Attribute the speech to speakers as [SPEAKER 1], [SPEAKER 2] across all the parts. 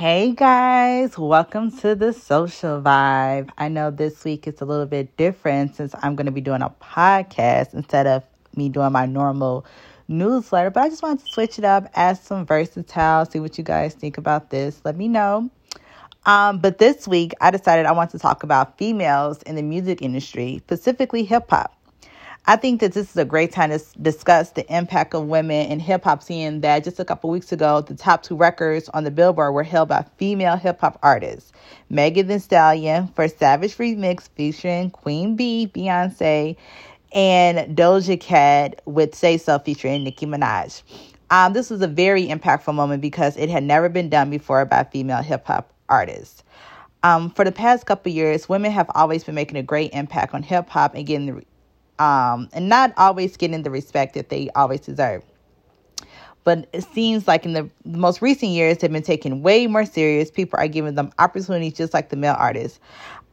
[SPEAKER 1] Hey guys, welcome to the social vibe. I know this week is a little bit different since I'm going to be doing a podcast instead of me doing my normal newsletter, but I just wanted to switch it up, add some versatile, see what you guys think about this. Let me know. Um, but this week, I decided I want to talk about females in the music industry, specifically hip hop. I think that this is a great time to discuss the impact of women in hip hop, seeing that just a couple weeks ago, the top two records on the Billboard were held by female hip hop artists Megan Thee Stallion for Savage Remix featuring Queen Bey, Beyonce, and Doja Cat with Say So featuring Nicki Minaj. Um, this was a very impactful moment because it had never been done before by female hip hop artists. Um, for the past couple years, women have always been making a great impact on hip hop and getting um, and not always getting the respect that they always deserve. But it seems like in the most recent years, they've been taken way more serious. People are giving them opportunities just like the male artists.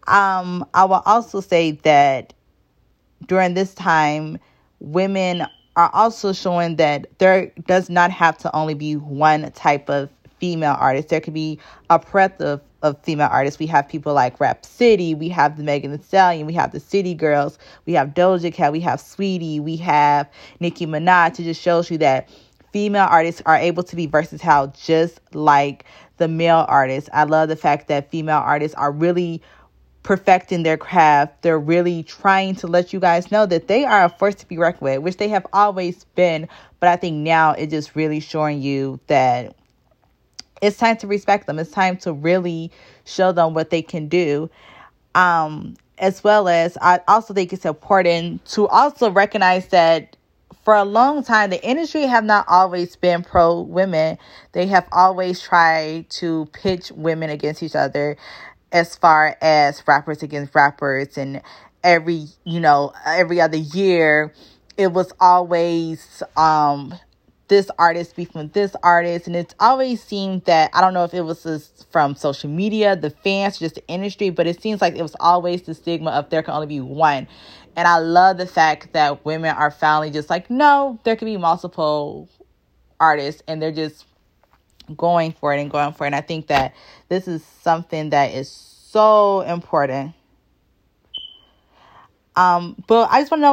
[SPEAKER 1] Um, I will also say that during this time, women are also showing that there does not have to only be one type of female artist. There could be a breadth of, of female artists. We have people like Rapsody, we have the Megan Thee Stallion, we have the City Girls, we have Doja Cat, we have Saweetie, we have Nicki Minaj. It just shows you that female artists are able to be versatile just like the male artists. I love the fact that female artists are really perfecting their craft. They're really trying to let you guys know that they are a force to be reckoned with, which they have always been. But I think now it's just really showing you that it's time to respect them. It's time to really show them what they can do. Um, as well as I also think it's important to also recognize that for a long time the industry have not always been pro women. They have always tried to pitch women against each other as far as rappers against rappers and every, you know, every other year it was always um this artist beefing with this artist. And it's always seemed that, I don't know if it was just from social media, the fans, just the industry, but it seems like it was always the stigma of there can only be one. And I love the fact that women are finally just like, no, there can be multiple artists and they're just going for it and going for it. And I think that this is something that is so important. Um, but I just want to know